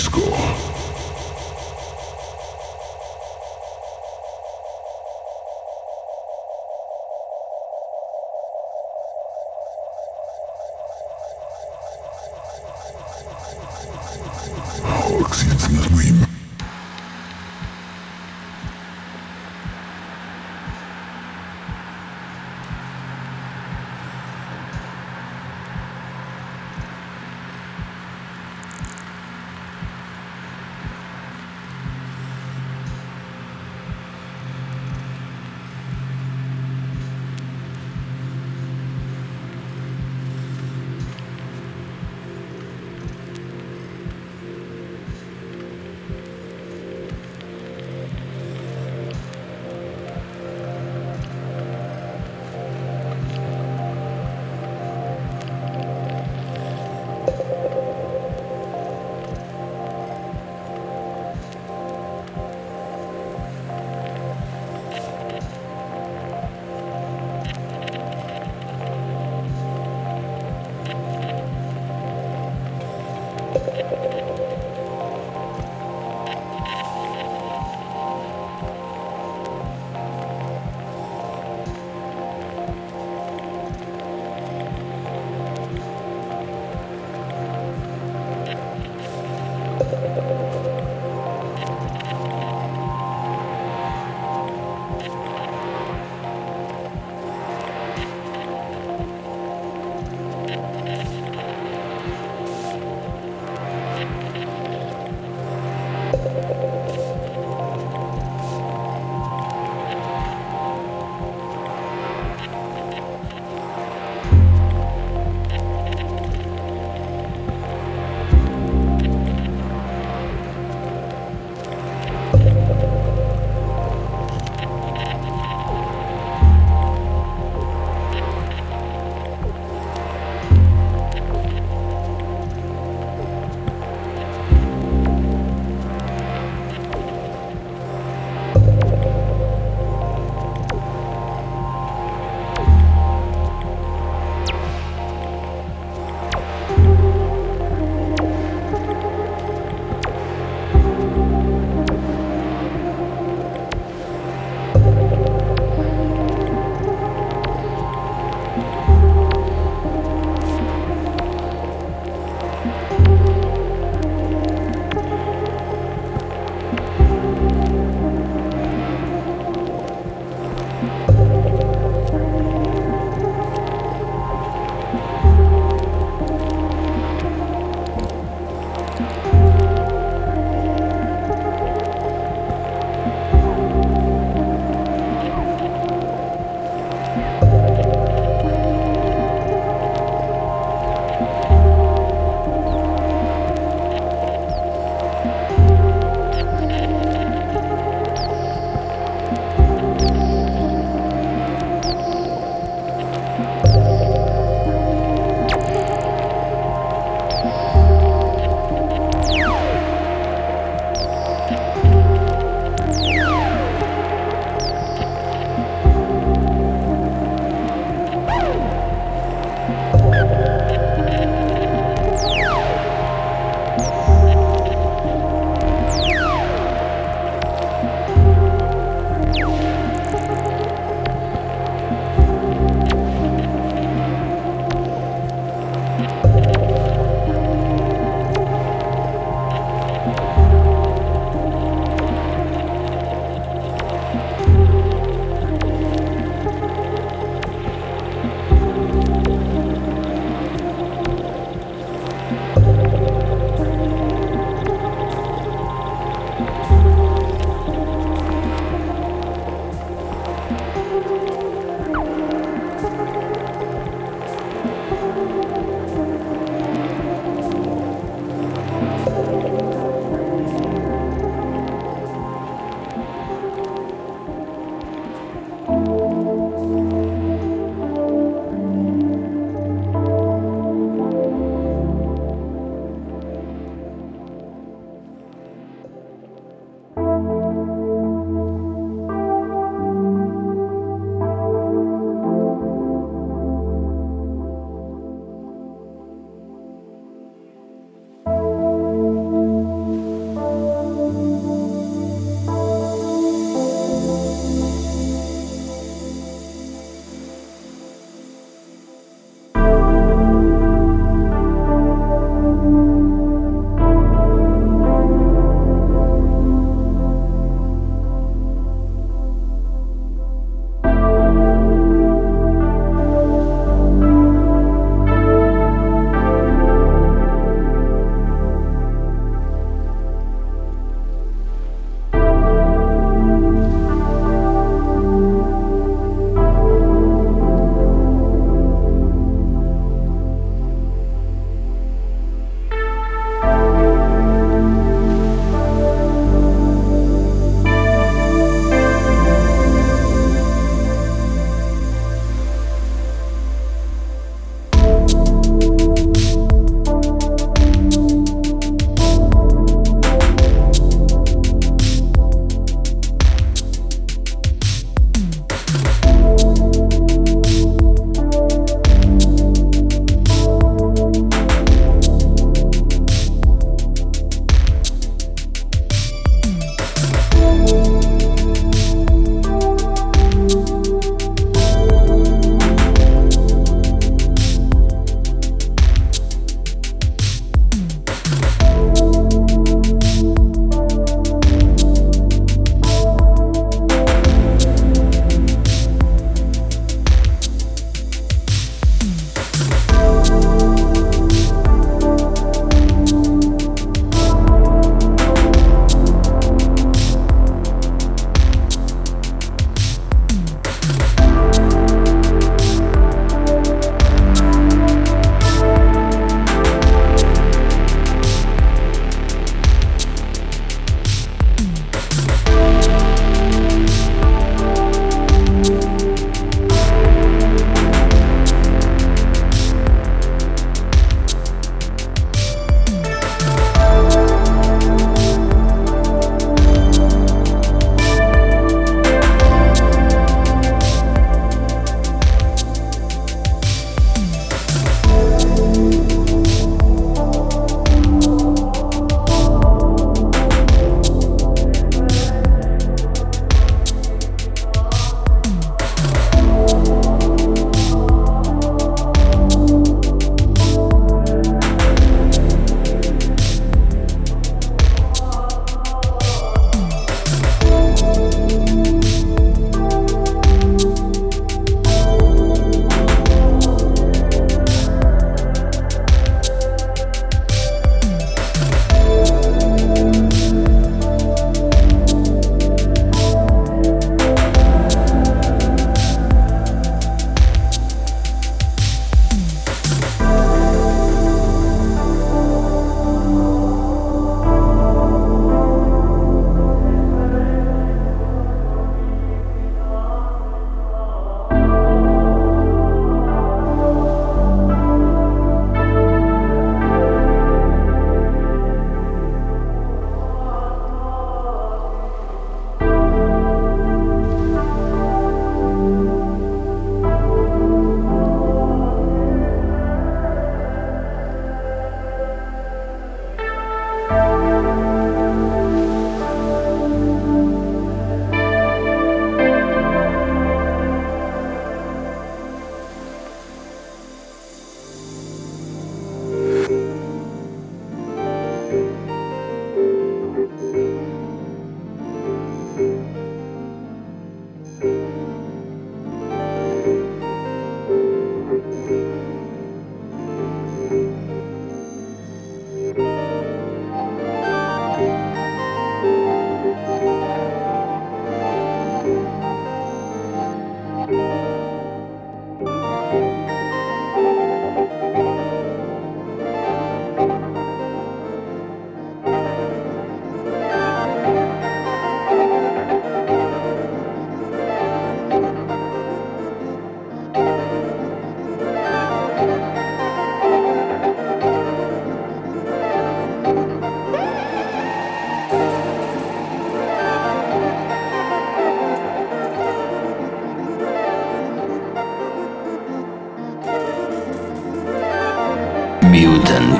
Disco.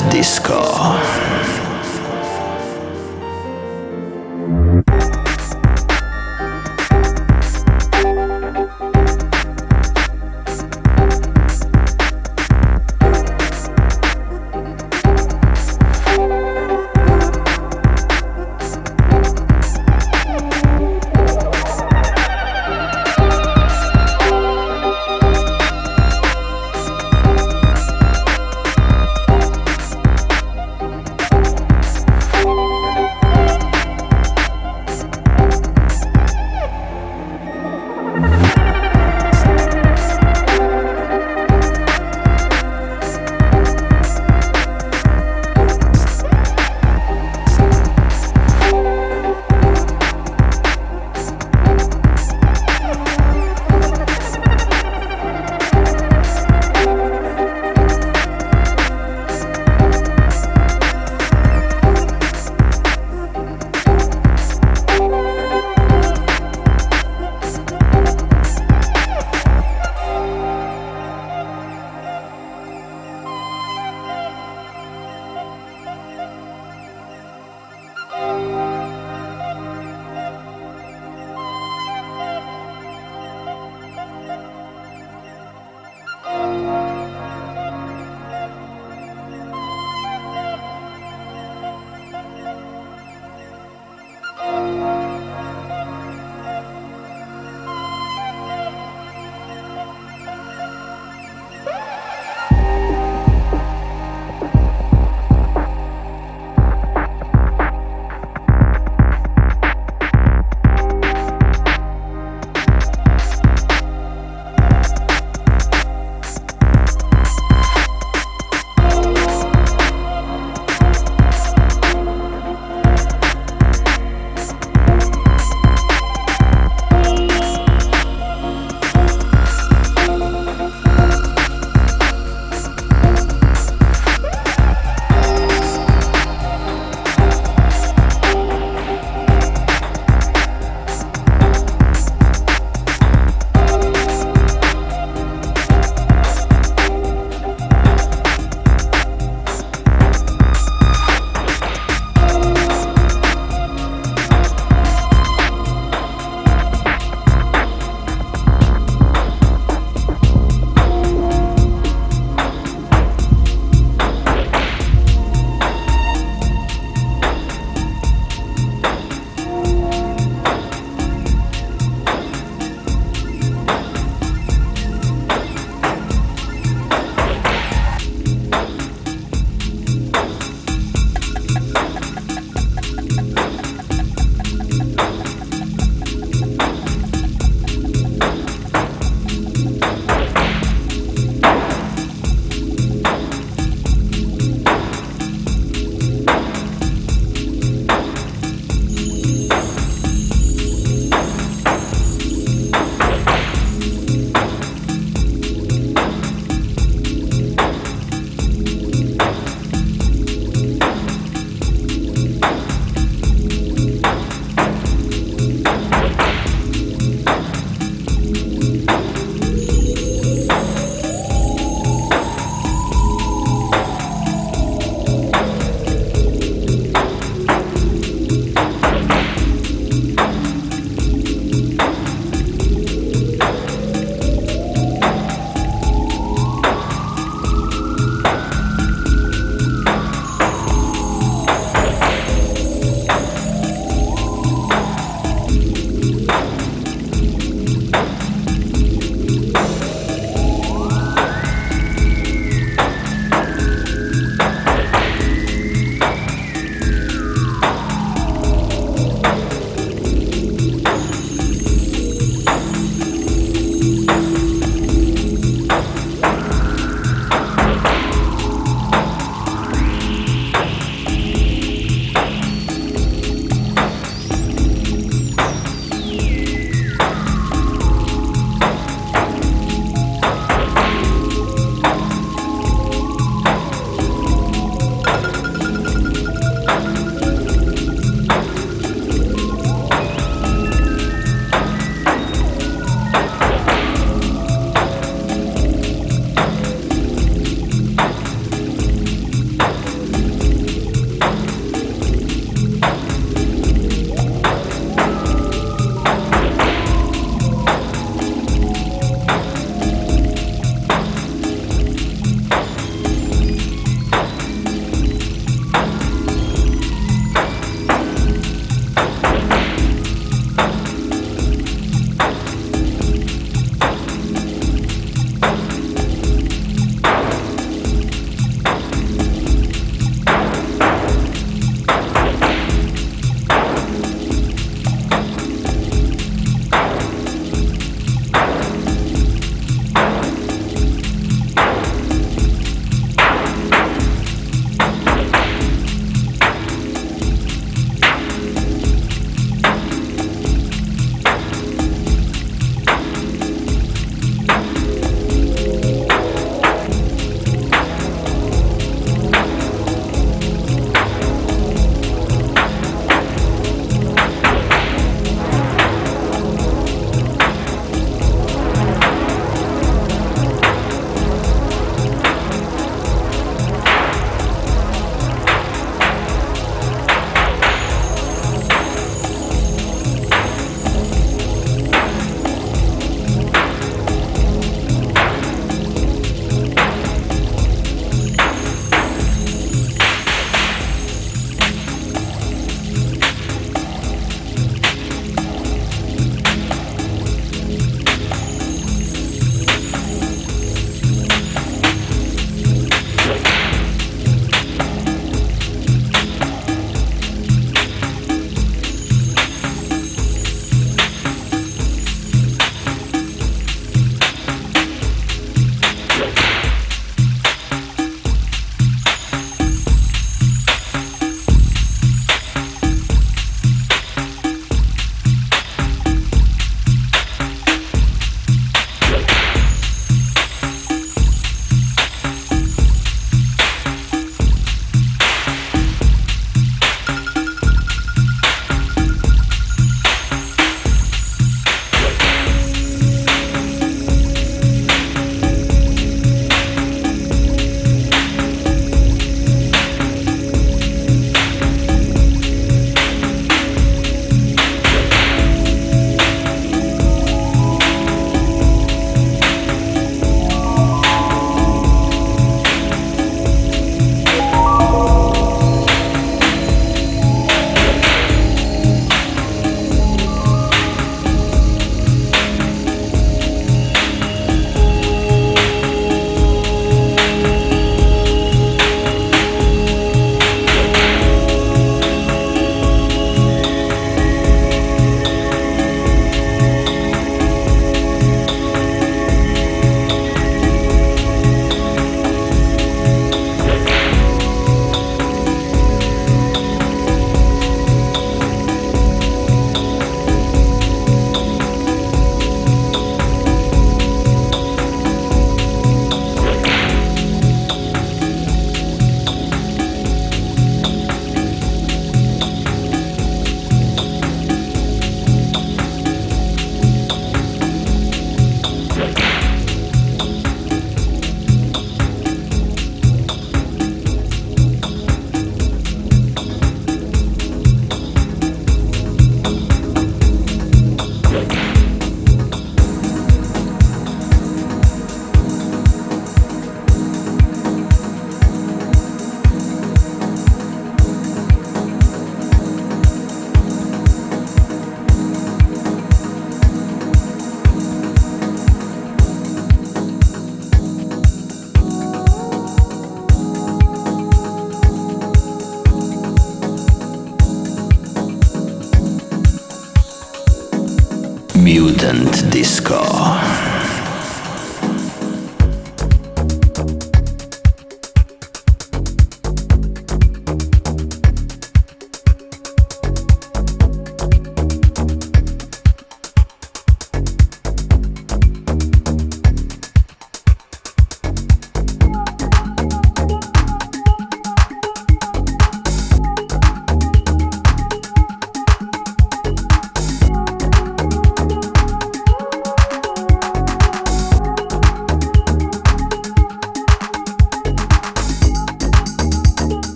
Disco.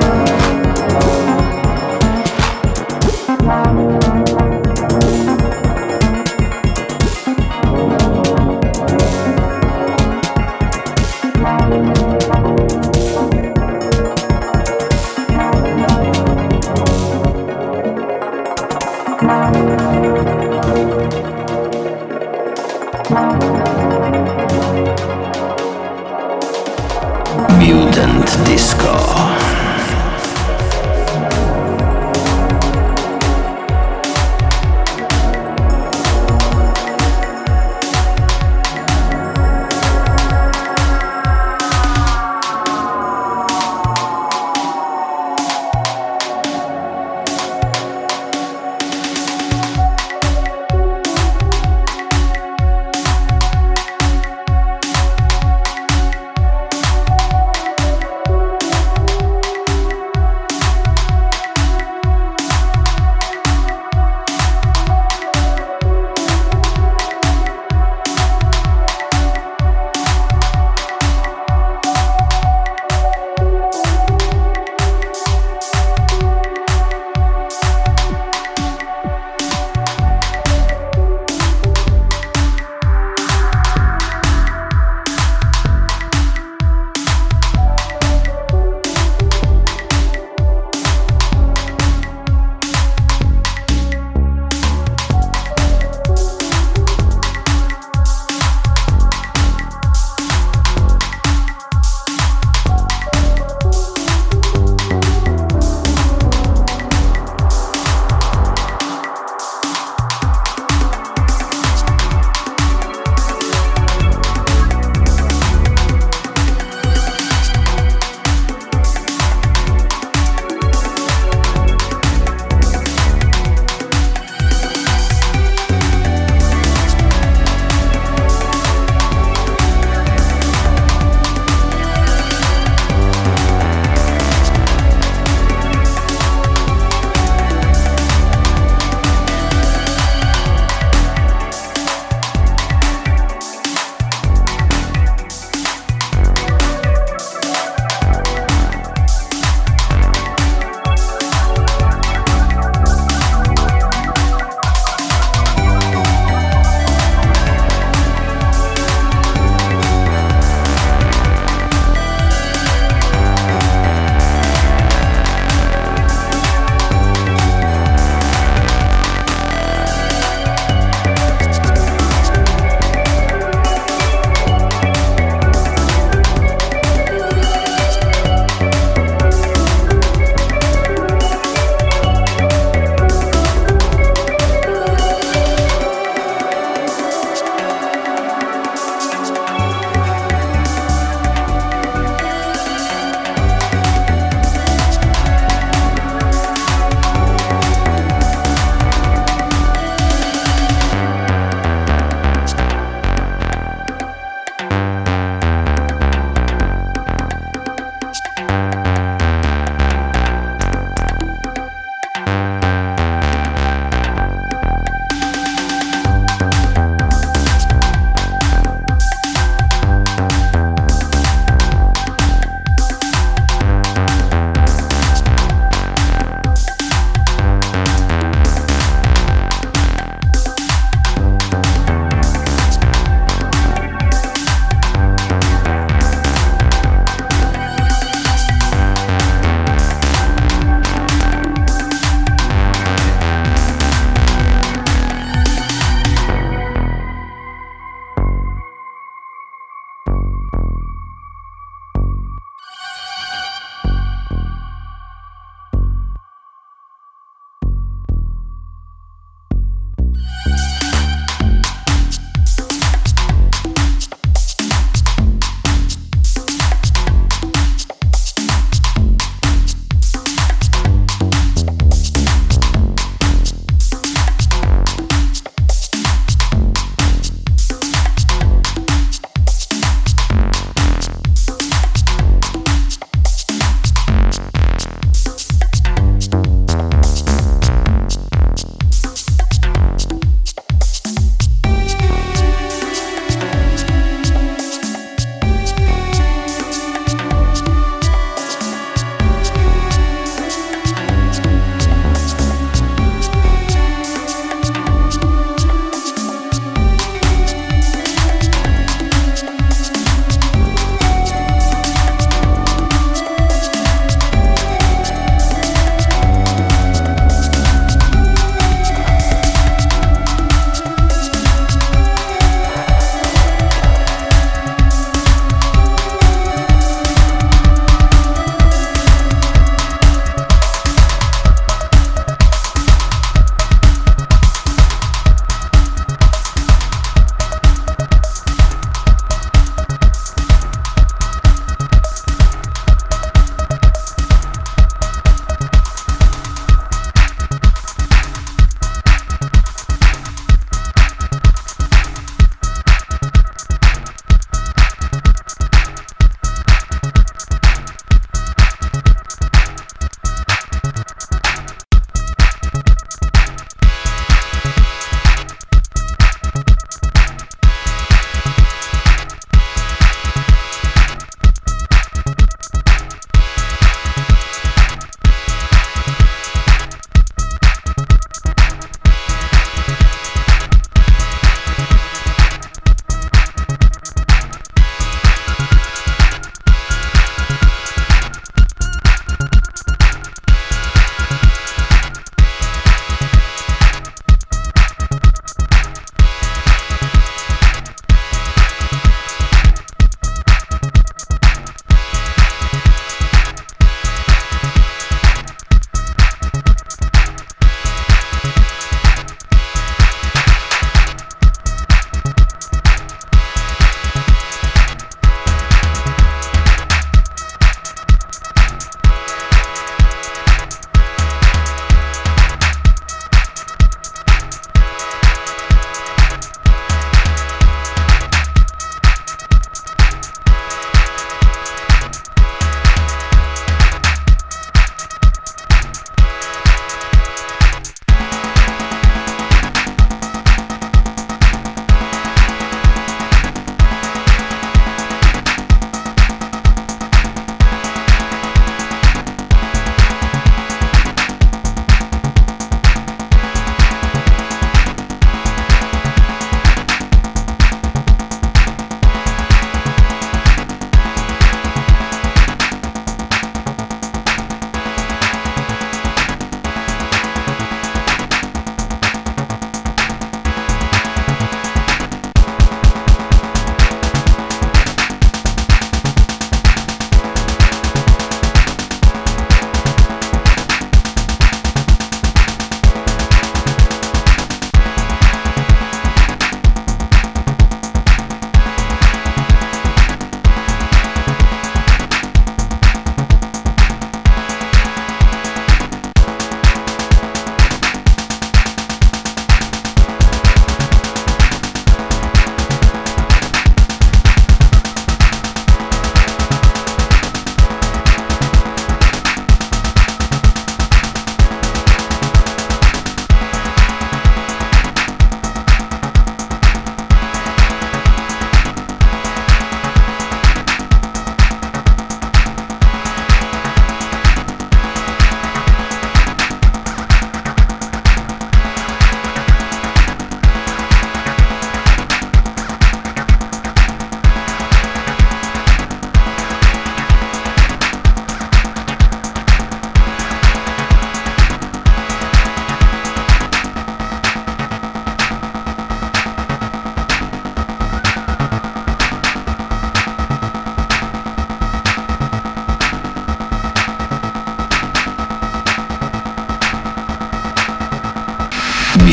love.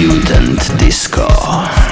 Mutant Disco.